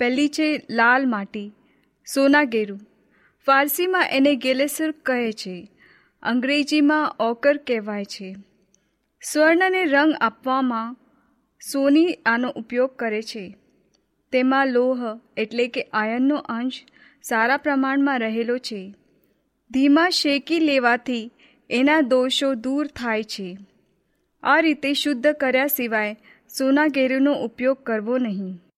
પહેલી છે લાલ માટી સોનાગેરું ફારસીમાં એને ગેલેસર કહે છે, અંગ્રેજીમાં ઓકર કહેવાય છે. સ્વર્ણને રંગ આપવામાં સોની આનો ઉપયોગ કરે છે. તેમાં લોહ એટલે કે આયનનો અંશ સારા પ્રમાણમાં રહેલો છે. ધીમા શેકી લેવાથી એના દોષો દૂર થાય છે. આ રીતે શુદ્ધ કર્યા સિવાય સોના ગેરુનો ઉપયોગ કરવો નહીં.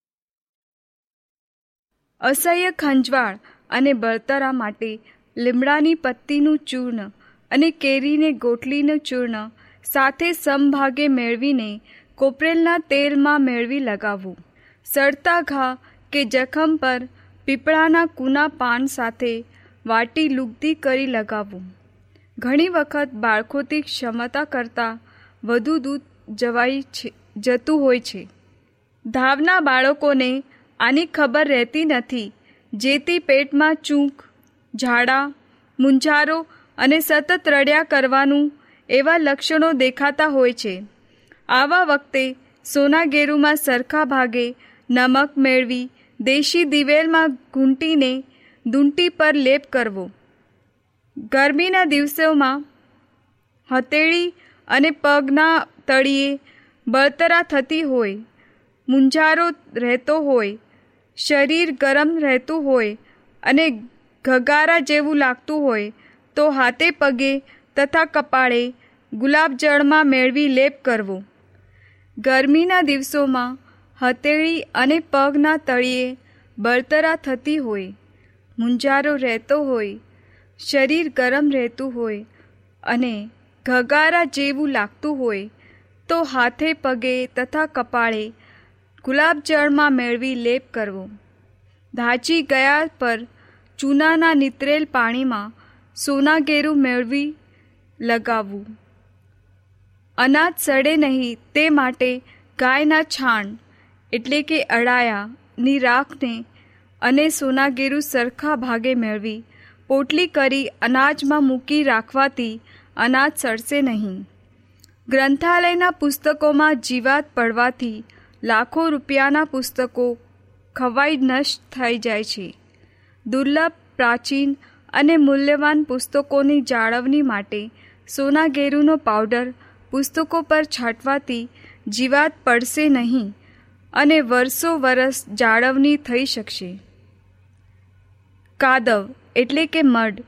અસહ્ય ખંજવાળ અને બળતરા માટે લીમડાની પત્તીનું ચૂર્ણ અને કેરીને ગોટલીનું ચૂર્ણ સાથે સમભાગે મેળવીને કોપરેલના તેલમાં મેળવી લગાવવું. સડતા ઘા કે જખમ પર પીપળાના કૂના પાન સાથે વાટી લુગદી કરી લગાવવું. ઘણી વખત બાળકોથી ક્ષમતા કરતાં વધુ દૂધ જવાય છે, જતું હોય છે. ધાવના બાળકોને આની ખબર રહેતી નથી. જેથી પેટમાં ચૂંક, ઝાડા, મૂંઝારો અને સતત રડ્યા કરવાનું એવા લક્ષણો દેખાતા હોય છે. આવા વખતે સોનાગેરુમાં સરખા ભાગે નમક મેળવી દેશી દિવેલમાં ઘૂંટીને દૂંટી પર લેપ કરવો. ગરમીના દિવસોમાં હથેળી અને પગના તળિયે બળતરા થતી હોય, મૂંઝારો રહેતો હોય શરીર ગરમ રહેતું હોય અને ઘગારા જેવું લાગતું હોય, તો હાથે પગે તથા કપાળે ગુલાબજળમાં મેળવી લેપ કરવો. ગરમીના દિવસોમાં હથેળી અને પગના તળિયે બળતરા થતી હોય, મૂંઝારો રહેતો હોય, શરીર ગરમ રહેતું હોય અને ઘગારા જેવું લાગતું હોય, તો હાથે પગે તથા કપાળે ગુલાબજળમાં મેળવી લેપ કરવો. ધાચી ગયા પર ચૂનાના નિતરેલ પાણીમાં સોનાગેરું મેળવી લગાવવું. અનાજ સડે નહીં તે માટે ગાયના છાણ એટલે કે અડાયાની રાખને અને સોનાગેરું સરખા ભાગે મેળવી, પોટલી કરી અનાજમાં મૂકી રાખવાથી અનાજ સડશે નહીં. ગ્રંથાલયના પુસ્તકોમાં જીવાત પડવાથી લાખો રૂપિયાના પુસ્તકો ખવાઈ નષ્ટ થઈ જાય છે. દુર્લભ, પ્રાચીન અને મૂલ્યવાન પુસ્તકોની જાળવણી માટે સોનાગેરુનો પાવડર પુસ્તકો પર છાંટવાથી જીવાત પડશે નહીં અને વર્ષો વરસ જાળવણી થઈ શકશે. કાદવ એટલે કે મડ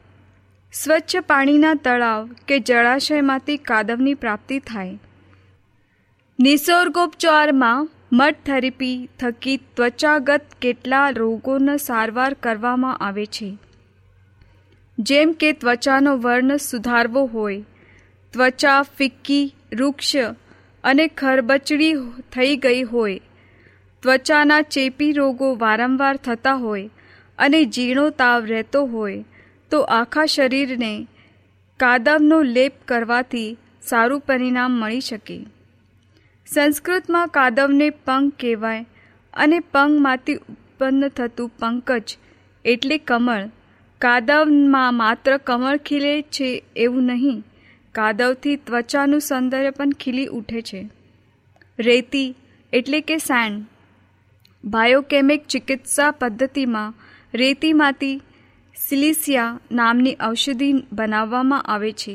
સ્વચ્છ પાણીના તળાવ કે જળાશયમાંથી કાદવની પ્રાપ્તિ થાય. નિસર્ગોપચારમાં મડ થેરેપી થકી ત્વચાગત કેટલા રોગોનો સારવાર કરવામાં આવે છે. જેમ કે ત્વચાનો વર્ણ સુધારવો હોય, ત્વચા ફિક્કી વૃક્ષ અને ખરબચડી થઈ ગઈ હોય, ત્વચાના ચેપી રોગો વારંવાર થતા હોય અને ઝીણો તાવ રહેતો હોય, તો આખા શરીરને કાદવનો લેપ કરવાથી સારું પરિણામ મળી શકે. સંસ્કૃતમાં કાદવને પંખ કહેવાય અને પંખમાંથી ઉત્પન્ન થતું પંકજ એટલે કમળ. કાદવમાં માત્ર કમળ ખીલે છે એવું નહીં, કાદવથી ત્વચાનું સૌંદર્ય પણ ખીલી ઉઠે છે. રેતી એટલે કે સેન્ડ બાયોકેમિક ચિકિત્સા પદ્ધતિમાં રેતીમાંથી સિલિસિયા નામની ઔષધિ બનાવવામાં આવે છે.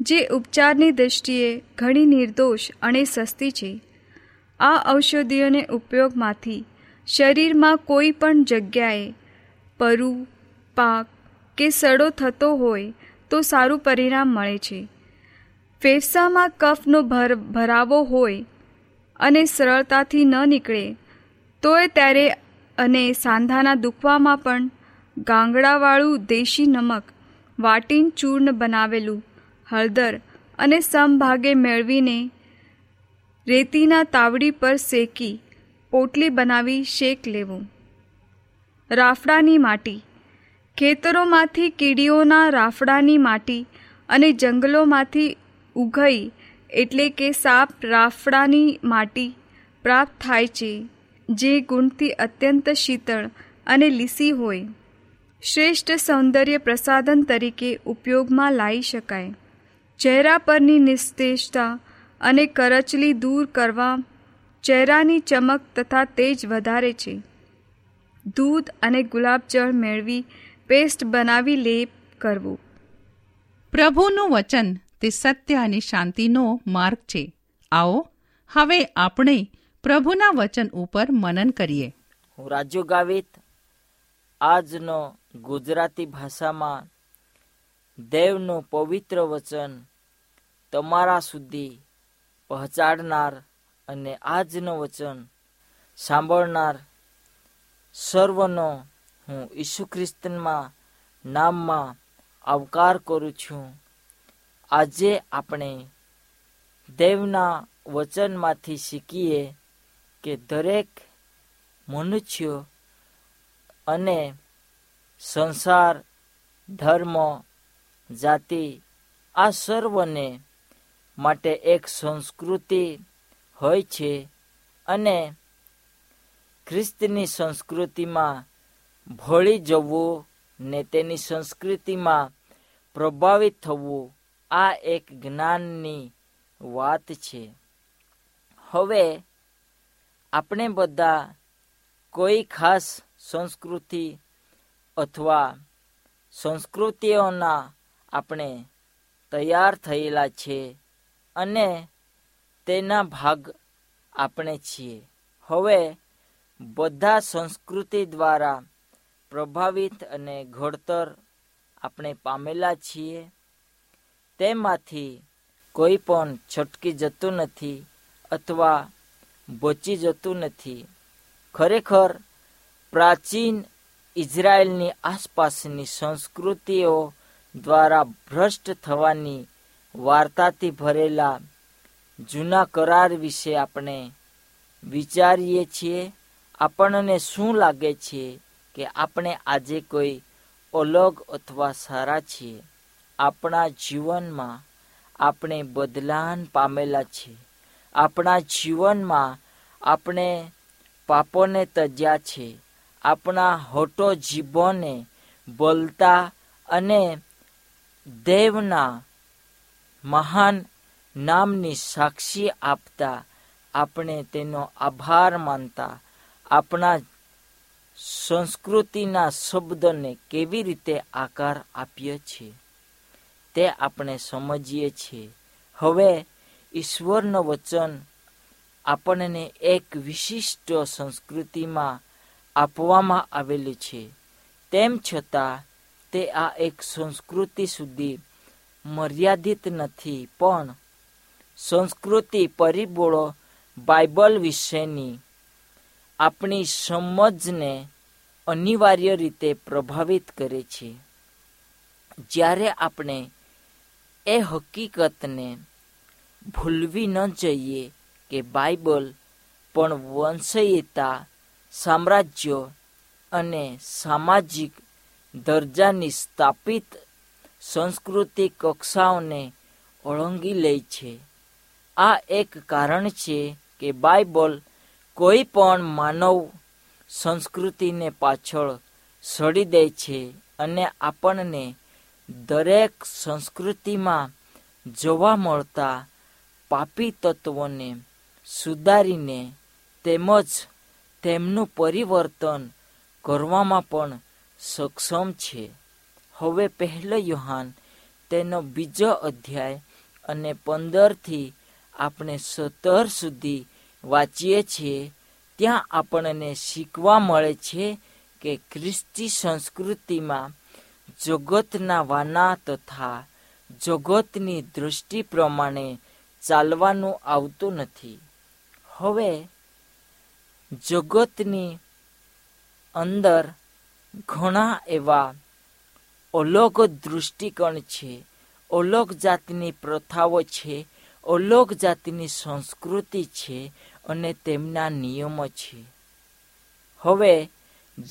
જે ઉપચારની દૃષ્ટિએ ઘણી નિર્દોષ અને સસ્તી છે. આ ઔષધિઓને ઉપયોગમાંથી શરીરમાં કોઈ પણ જગ્યાએ પરુ, પાક કે સડો થતો હોય તો સારું પરિણામ મળે છે. ફેફસામાં કફનો ભર, ભરાવો હોય અને સરળતાથી ન નીકળે, તોય ત્યારે અને સાંધાના દુખવામાં પણ ગાંગડાવાળું દેશી નમક વાટીન ચૂર્ણ બનાવેલું હળદર અને સમભાગે મેળવીને રેતીના તાવડી પર શેકી પોટલી બનાવી શેક લેવું. રાફડાની માટી. ખેતરોમાંથી કીડીઓના રાફડાની માટી અને જંગલોમાંથી ઉઘઈ એટલે કે સાપ રાફડાની માટી પ્રાપ્ત થાય છે, જે ગુણથી અત્યંત શીતળ અને લીસી હોય. શ્રેષ્ઠ સૌંદર્ય પ્રસાધન તરીકે ઉપયોગમાં લાવી શકાય. ચહેરા પરની નિસ્તેજતા અને કરચલી દૂર કરવા ચહેરાની ચમક તથા તેજ વધારે છે. દૂધ અને ગુલાબજળ મેળવી પેસ્ટ બનાવી લેપ કરવું. પ્રભુનું વચન તે સત્ય અને શાંતિનો માર્ગ છે. આવો હવે આપણે પ્રભુના વચન ઉપર મનન કરીએ. હું રાજુ ગાવિત આજનો ગુજરાતી ભાષામાં દેવનું પવિત્ર વચન તમારા સુધી પહોંચાડનાર અને આજનું વચન સાંભળનાર સર્વનો હું ઈસુ ખ્રિસ્તનમાં નામમાં આવકાર કરું છું. આજે આપણે દેવના વચનમાંથી શીખીએ કે દરેક મનુષ્ય અને સંસાર, ધર્મ, જાતિ આ સર્વને માટે એક સંસ્કૃતિ હોય છે અને ખ્રિસ્તની સંસ્કૃતિમાં ભળી જવું ને તેની સંસ્કૃતિમાં પ્રભાવિત થવું આ એક જ્ઞાનની વાત છે. હવે આપણે બધા કોઈ ખાસ સંસ્કૃતિ અથવા સંસ્કૃતિઓના આપણે તૈયાર થયેલા છે અને તેના ભાગ આપણે છીએ. હવે બધા સંસ્કૃતિ દ્વારા પ્રભાવિત અને ઘડતર આપણે પામેલા છીએ. તેમાંથી કોઈ પણ છટકી જતું નથી અથવા બચી જતું નથી. ખરેખર પ્રાચીન ઇઝરાયલની આસપાસની સંસ્કૃતિઓ દ્વારા ભ્રષ્ટ થવાની વાર્તાથી ભરેલા જૂના કરાર વિશે આપણે વિચારીએ છીએ. આપણને શું લાગે છે કે આપણે આજે કોઈ અલગ અથવા સારા છીએ? આપણા જીવનમાં આપણે બદલાન પામેલા છીએ. આપણા જીવનમાં આપણે પાપોને તજ્યા છે. આપણા હોટો જીભોને બોલતા અને દેવના મહાન નામની સાક્ષી આપતા આપણે તેનો આભાર માનતા આપણા સંસ્કૃતિના શબ્દને કેવી રીતે આકાર આપીએ છીએ તે આપણે સમજીએ છીએ. હવે ઈશ્વરનું વચન આપણને એક વિશિષ્ટ સંસ્કૃતિમાં આપવામાં આવેલું છે. તેમ છતાં તે આ એક સંસ્કૃતિ સુધી મર્યાદિત નથી. પણ સંસ્કૃતિ પરિબળો બાઇબલ વિશેની આપણી સમજને અનિવાર્ય રીતે પ્રભાવિત કરે છે. જ્યારે આપણે એ હકીકતને ભૂલવી ન જઈએ કે બાઇબલ પણ વંશયતા, સામ્રાજ્ય અને સામાજિક દરજાની સ્થાપિત સંસ્કૃતિક કક્ષાઓને ઓળંગી લે છે. આ એક કારણ છે કે બાઇબલ કોઈ પણ માનવ સંસ્કૃતિને પાછળ સડી દે છે અને આપણને દરેક સંસ્કૃતિમાં જોવા મળતા પાપી તત્વોને સુધારીને તેમજ તેમનું પરિવર્તન કરવામાં પણ સક્ષમ છે. હવે પહેલો યુહાન, તેનો બીજો અધ્યાય અને પંદરથી આપણે સત્તર સુધી વાંચીએ છીએ. ત્યાં આપણને શીખવા મળે છે કે ખ્રિસ્તી સંસ્કૃતિમાં જગતના વાના તથા જગતની દૃષ્ટિ પ્રમાણે ચાલવાનું આવતું નથી. હવે જગતની અંદર ઘણા એવા અલગ દૃષ્ટિકોણ છે, અલગ જાતની પ્રથાઓ છે, અલગ જાતની સંસ્કૃતિ છે અને તેમના નિયમો છે. હવે,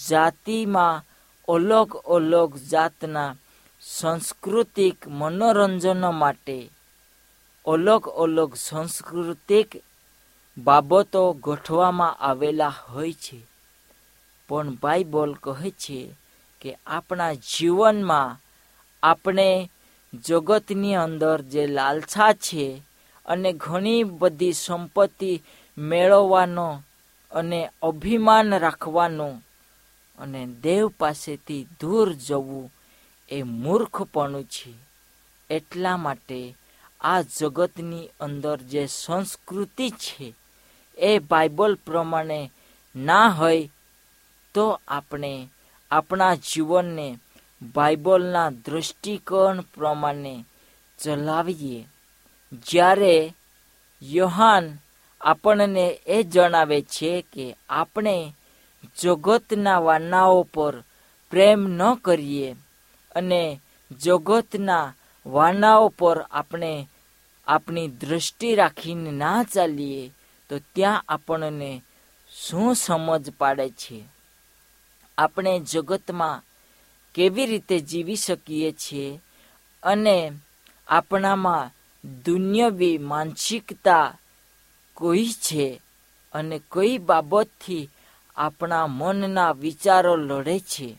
જાતિમાં અલગ અલગ જાતના સાંસ્કૃતિક મનોરંજનો માટે અલગ અલગ સાંસ્કૃતિક બાબતો ગોઠવામાં આવેલા હોય છે. પણ બાઇબલ કહે છે કે આપણા જીવનમાં આપણે જગતની અંદર જે લાલસા છે અને ઘણી બધી સંપત્તિ મેળવવાનો અને અભિમાન રાખવાનો અને દેવ પાસેથી દૂર જવું એ મૂર્ખપણું છે. એટલા માટે આ જગતની અંદર જે સંસ્કૃતિ છે એ બાઇબલ પ્રમાણે ના હોય તો આપણે આપણા જીવનને બાઇબલના દૃષ્ટિકોણ પ્રમાણે ચલાવીએ. જ્યારે યોહાન આપણને એ જણાવે છે કે આપણે જગતના વાનાઓ પર પ્રેમ ન કરીએ અને જગતના વાનાઓ પર આપણે આપણી દૃષ્ટિ રાખીને ના ચાલીએ, તો ત્યાં આપણને શું સમજ પાડે છે? આપણે જગતમાં કેવી રીતે જીવી શકીએ છીએ અને આપણામાં દુન્યવી માનસિકતા કોઈ છે અને કઈ બાબતથી આપણા મનના વિચારો લડે છે?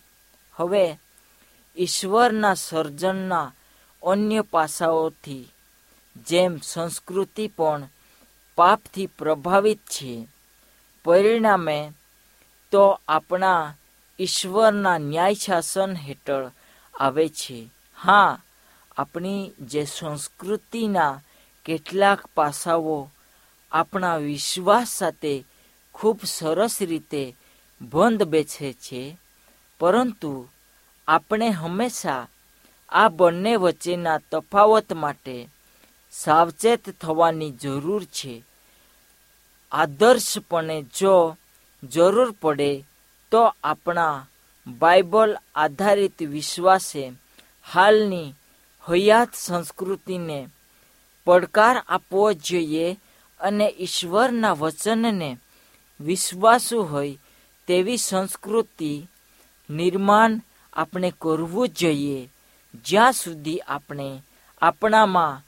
હવે ઈશ્વરના સર્જનના અન્ય પાસાઓથી, જેમ સંસ્કૃતિ પણ પાપથી પ્રભાવિત છે, પરિણામે તો આપણા ઈશ્વરના ન્યાય શાસન હેઠળ આવે છે. હા, આપણી જે સંસ્કૃતિના કેટલાક પાસાઓ આપણા વિશ્વાસ સાથે ખૂબ સરસ રીતે બંધ બેસે છે, પરંતુ આપણે હંમેશા આ બંને વચ્ચેના તફાવત માટે સાવચેત થવાની જરૂર છે. આદર્શપણે જો જરૂર પડે તો આપણા બાઇબલ આધારિત વિશ્વાસે હાલની હયાત સંસ્કૃતિને પડકાર આપવો જોઈએ અને ઈશ્વરના વચનને વિશ્વાસુ હોય તેવી સંસ્કૃતિ નિર્માણ આપણે કરવું જોઈએ. જ્યાં સુધી આપણે આપણામાં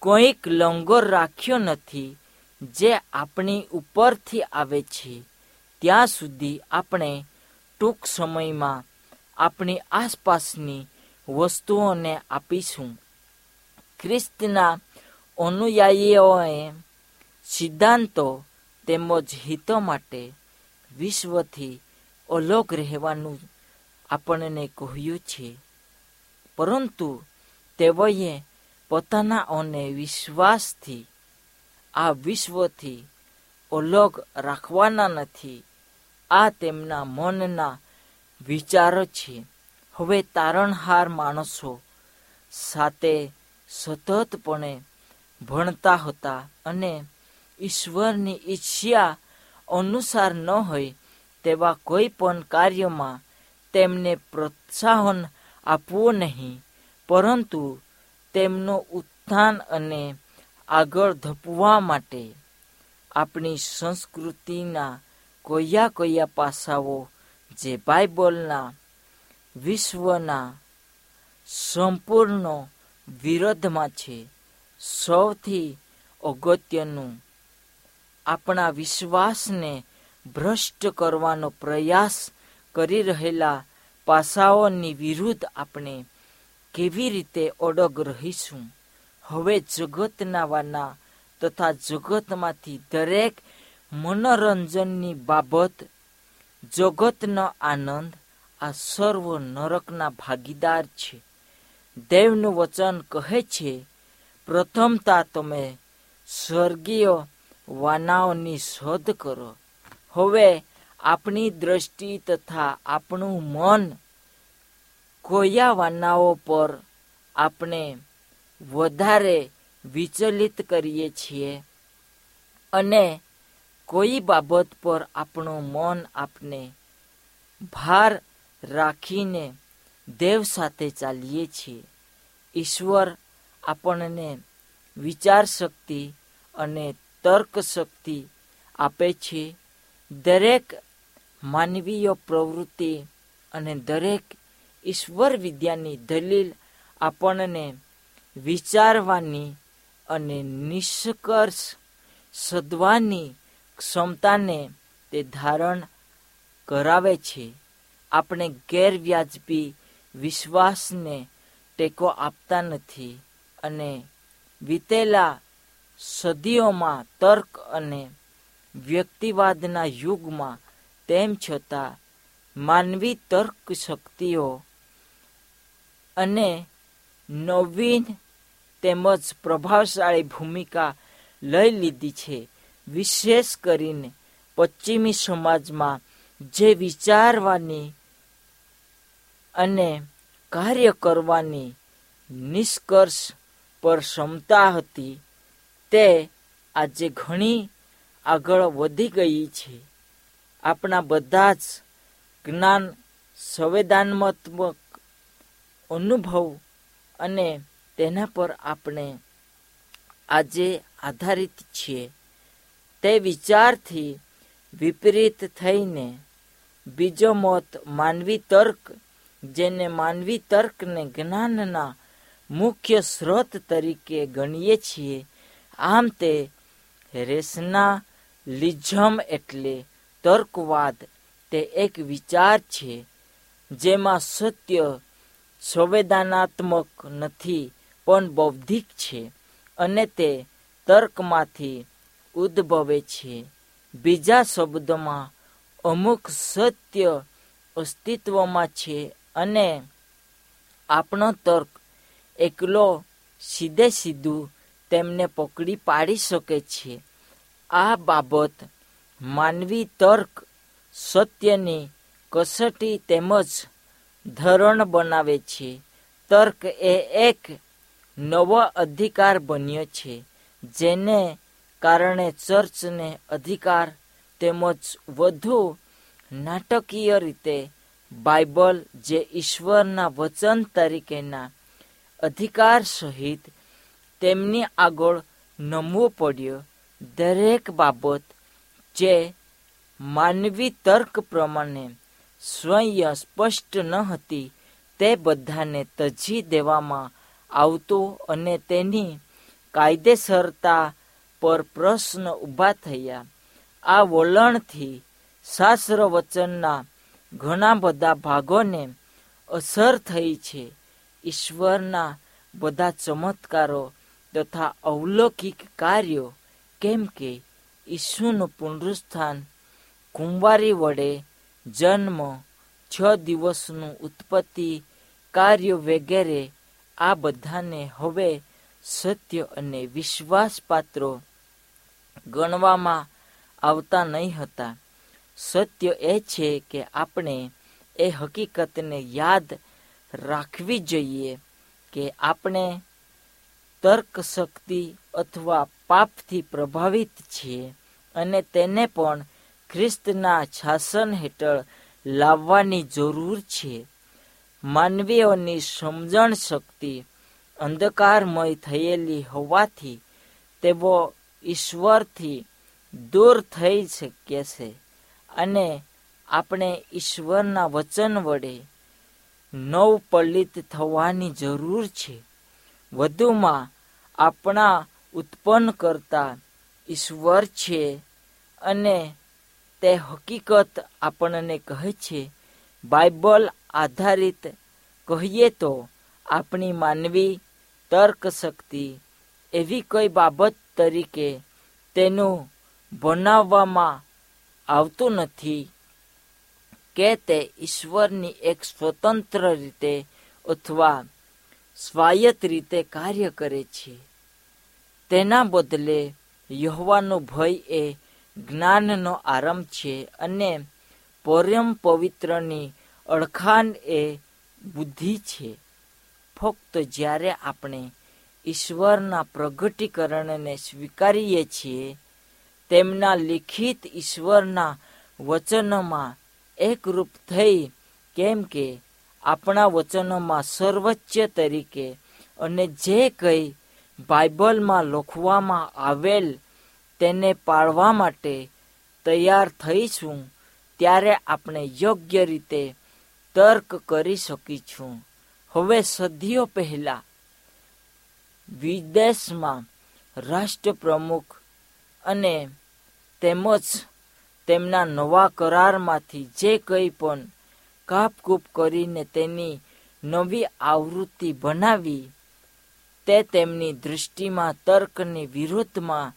કોઈક લંગર રાખ્યો નથી, જે આપણી ઉપરથી આવે છે. ત્યાં સુધી આપણે ટૂંક સમયમાં આપણી આસપાસની વસ્તુઓને આપીશું. ખ્રિસ્તના અનુયાયીઓએ સિદ્ધાંતો તેમજ હિતો માટે વિશ્વથી અલગ રહેવાનું આપણને કહ્યું છે. પરંતુ તેઓએ પોતાના અને વિશ્વાસથી આ વિશ્વથી અલગ રાખવાના નથી. આ તેમના મનના વિચારો છે. હવે તારણહાર માણસો સાથે સતતપણે ભણતા હતા અને ઈશ્વરની ઈચ્છા અનુસાર ન હોય તેવા કોઈ પણ કાર્યમાં તેમને પ્રોત્સાહન આપવું નહીં, પરંતુ તેમનો ઉત્થાન અને આગળ ધપવા માટે આપણી સંસ્કૃતિના કયા કયા પાસાઓ જે બાઇબલના વિશ્વના સંપૂર્ણ વિરોધમાં છે. સૌથી અગત્યનું, આપણા વિશ્વાસને ભ્રષ્ટ કરવાનો પ્રયાસ કરી રહેલા પાસાઓની વિરુદ્ધ આપણે કેવી રીતે અડગ રહીશું? હવે જગતના વાના તથા જગતમાંથી દરેક મનોરંજનની બાબત, જગતનો આનંદ આ સર્વ નરકના ભાગીદાર છે. દેવનું વચન કહે છે, પ્રથમતા તમે સ્વર્ગીય વાનાઓની શોધ કરો. હવે આપણી દ્રષ્ટિ તથા આપણું મન કોયા વાનાઓ પર આપણે વધારે વિચલિત કરીએ છીએ? અને કોઈ બાબત પર આપણું મન આપને ભાર રાખીને દેવ સાથે ચાલીએ છીએ. ઈશ્વર આપણને વિચાર શક્તિ અને તર્ક શક્તિ આપે છે. દરેક માનવીય પ્રવૃત્તિ અને દરેક ઈશ્વર વિદ્યાની દલીલ આપણને વિચારવાની અને નિષ્કર્ષ સદવાની ક્ષમતાને તે ધારણ કરાવે છે. આપણે ગેરવ્યાજબી વિશ્વાસને ટેકો આપતા નથી અને વીતેલા સદીઓમાં તર્ક અને વ્યક્તિવાદના યુગમાં તેમ છતાં માનવી તર્ક શક્તિઓ અને નવીન તેમજ પ્રભાવશાળી ભૂમિકા લઈ લીધી છે. વિશેષ કરીને પશ્ચિમી સમાજમાં જે વિચારવાની અને કાર્ય કરવાની નિષ્કર્ષ પર ક્ષમતા હતી, તે આજે ઘણી આગળ વધી ગઈ છે. આપણા બધા જ જ્ઞાન સંવેદનાત્મક અનુભવ અને તેના પર આપણે આજે આધારિત છીએ. તે વિચારથી વિપરીત થઈને બીજો મત માનવી તર્ક, જેને માનવી તર્કને જ્ઞાનના મુખ્ય સ્ત્રોત તરીકે ગણીએ છીએ, આમ તે રેસના લિઝમ એટલે તર્કવાદ, તે એક વિચાર છે, જેમાં સત્ય સંવેદનાત્મક નથી, પણ બૌદ્ધિક છે, અને તે તર્કમાંથી ઉદ્ભવે છે. બીજા શબ્દોમાં અમુક સત્ય અસ્તિત્વમાં છે અને આપણો તર્ક એકલો સીધે સીધું તેમને પકડી પાડી શકે છે. આ બાબત માનવી તર્ક સત્યની કસટી તેમજ ધરણ બનાવે છે. તર્ક એ એક નવો અધિકાર બન્યો છે, જેને કારણે ચર્ચને અધિકાર તેમજ વધુ નાટકીય રીતે બાઇબલ જે ઈશ્વરના વચન તરીકેના અધિકાર સહિત તેમની આગળ નમવું પડ્યો, દરેક બાબત જે માનવી તર્ક પ્રમાણે સ્વયં સ્પષ્ટ ન હતી, તે બધાને તજી દેવામાં આવતું અને તેની કાયદેસરતા પર પ્રશ્ન ઊભા થયા. આ વલણથી શાસ્ત્ર વચનના ઘણા બધા ભાગોને અસર થઈ છે. ઈશ્વરના બધા ચમત્કારો તથા અવલૌકિક કાર્યો, કેમ કે ઈસુનું પુનરુસ્થાન કુંવારી વડે જન્મ, છ દિવસનું ઉત્પત્તિ, કાર્ય વગેરે, આ બધાને હવે સત્ય અને વિશ્વાસપાત્રો ગણવામાં આવતા નહીં હતા. સત્ય એ છે કે આપણે એ હકીકતને યાદ રાખવી જોઈએ કે આપણે તર્ક શક્તિ અથવા પાપથી પ્રભાવિત છીએ અને તેને પણ ખ્રિસ્તના શાસન હેઠળ લાવવાની જરૂર છે. માનવીઓની સમજણ શક્તિ અંધકારમય થયેલી હોવાથી તેઓ ઈશ્વરથી દૂર થઈ શકીએ છે અને આપણે ઈશ્વરના વચન વડે નવપલિત થવાની જરૂર છે. વધુમાં આપણા ઉત્પન્ન કરતા ઈશ્વર છે અને તે હકીકત આપણને કહે છે. બાઇબલ આધારિત કહીએ તો આપણી માનવી તર્ક શક્તિ એવી કોઈ બાબત તરીકે તેનું બનાવવામાં આવતું નથી કે તે ઈશ્વરની એક સ્વતંત્ર રીતે અથવા સ્વાયત્ત રીતે કાર્ય કરે છે. તેના બદલે યહવાનો ભય એ જ્ઞાનનો આરંભ છે અને પરમ પવિત્રની અળખાણ એ બુદ્ધિ છે. ફક્ત જ્યારે આપણે ઈશ્વરના પ્રગટીકરણને સ્વીકારીએ છીએ, તેમના લિખિત ઈશ્વરના વચનોમાં એકરૂપ થઈ કેમ કે આપણા વચનોમાં સર્વોચ્ચ તરીકે અને જે કંઈ બાઇબલમાં લખવામાં આવેલ તેને પાળવા માટે તૈયાર થઈશું, ત્યારે આપણે યોગ્ય રીતે તર્ક કરી શકીશું. હવે સદીઓ પહેલા વિદેશમાં રાષ્ટ્રપ્રમુખ અને તેમજ તેમના નવા કરારમાંથી જે કંઈ પણ કાપકૂપ કરીને તેની નવી આવૃત્તિ બનાવી, તે તેમની દૃષ્ટિમાં તર્કની વિરુદ્ધમાં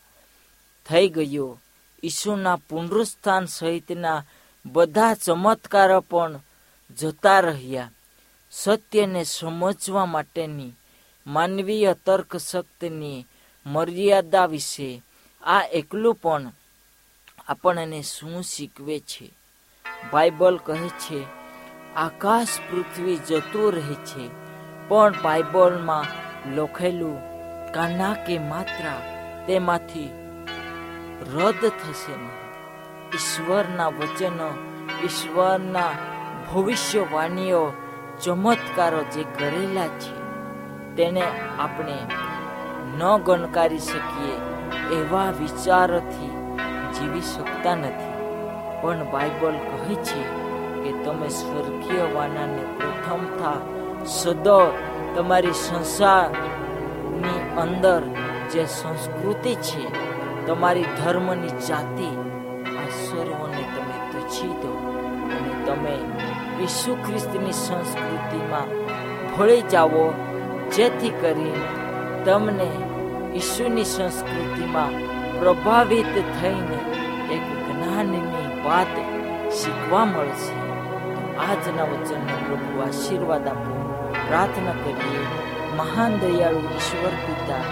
થઈ ગયો. ઈસુના પુનરુસ્થાન સહિતના બધા ચમત્કારો પણ જતા રહ્યા. સત્યને સમજવા માટેની માનવીય તર્ક શક્તિની મર્યાદા વિશે. આ એકલું પણ આપણને શું શીખવે છે? બાઇબલ કહે છે, આકાશ પૃથ્વી જતું રહે છે, પણ બાઇબલમાં લખેલું કાના કે માત્રા તેમાંથી રદ થશે નહીં. ઈશ્વરના વચનો, ઈશ્વરના ભવિષ્યવાણીઓ ચમત્કારો જે કરેલા છે. તેને આપણે ન ગણકારી શકીએ એવા વિચારોથી જીવી શકતા નથી. પણ બાઇબલ કહે છે કે તમે સ્વર્ગીય વાનાને પ્રથમતા સદો તમારી સંસારની અંદર જે સંસ્કૃતિ છે, તમારી ધર્મની જાતિ, આ સર્વને તમે તછી દો અને તમે ઈસુ ખ્રિસ્તની સંસ્કૃતિમાં ભળી જાઓ જેથી કરી તમને ઈસુની સંસ્કૃતિમાં પ્રભાવિત થઈને એક જ્ઞાનની વાત શીખવા મળશે. આજના વચનને પ્રભુ આશીર્વાદ આપો. પ્રાર્થના કરીએ. મહાન દયાળુ ઈશ્વર પિતા,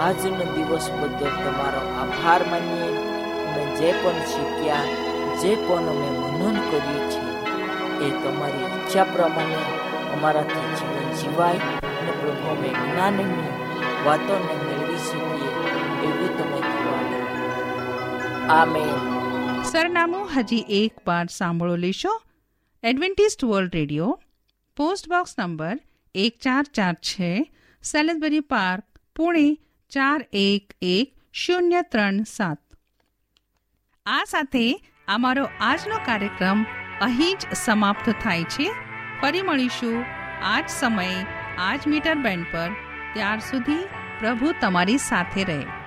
આજનો દિવસ બદલ તમારો આભાર માનીએ. અમે જે પણ શીખ્યા, જે પણ અમે મનન કર્યું છે એ તમારી ઈચ્છા પ્રમાણે અમારાથી જીવન જીવાય. અને પ્રભુ અમે જ્ઞાનની વાતોને મેળવી શકીએ એવું તમે આમેન. સરનામું હજી એક વાર સાંભળો લેશો. Adventist World Radio, post box number એક ચાર ચાર છે સેલેસબરી પાર્ક, પુણે ચાર એક એક શૂન્ય ત્રણ સાત. આ સાથે અમારો આજનો કાર્યક્રમ અહીં જ સમાપ્ત થાય છે. ફરી મળીશું. આજ સમયે આજ મીટર બેન્ડ પર ત્યાર સુધી પ્રભુ તમારી સાથે રહે.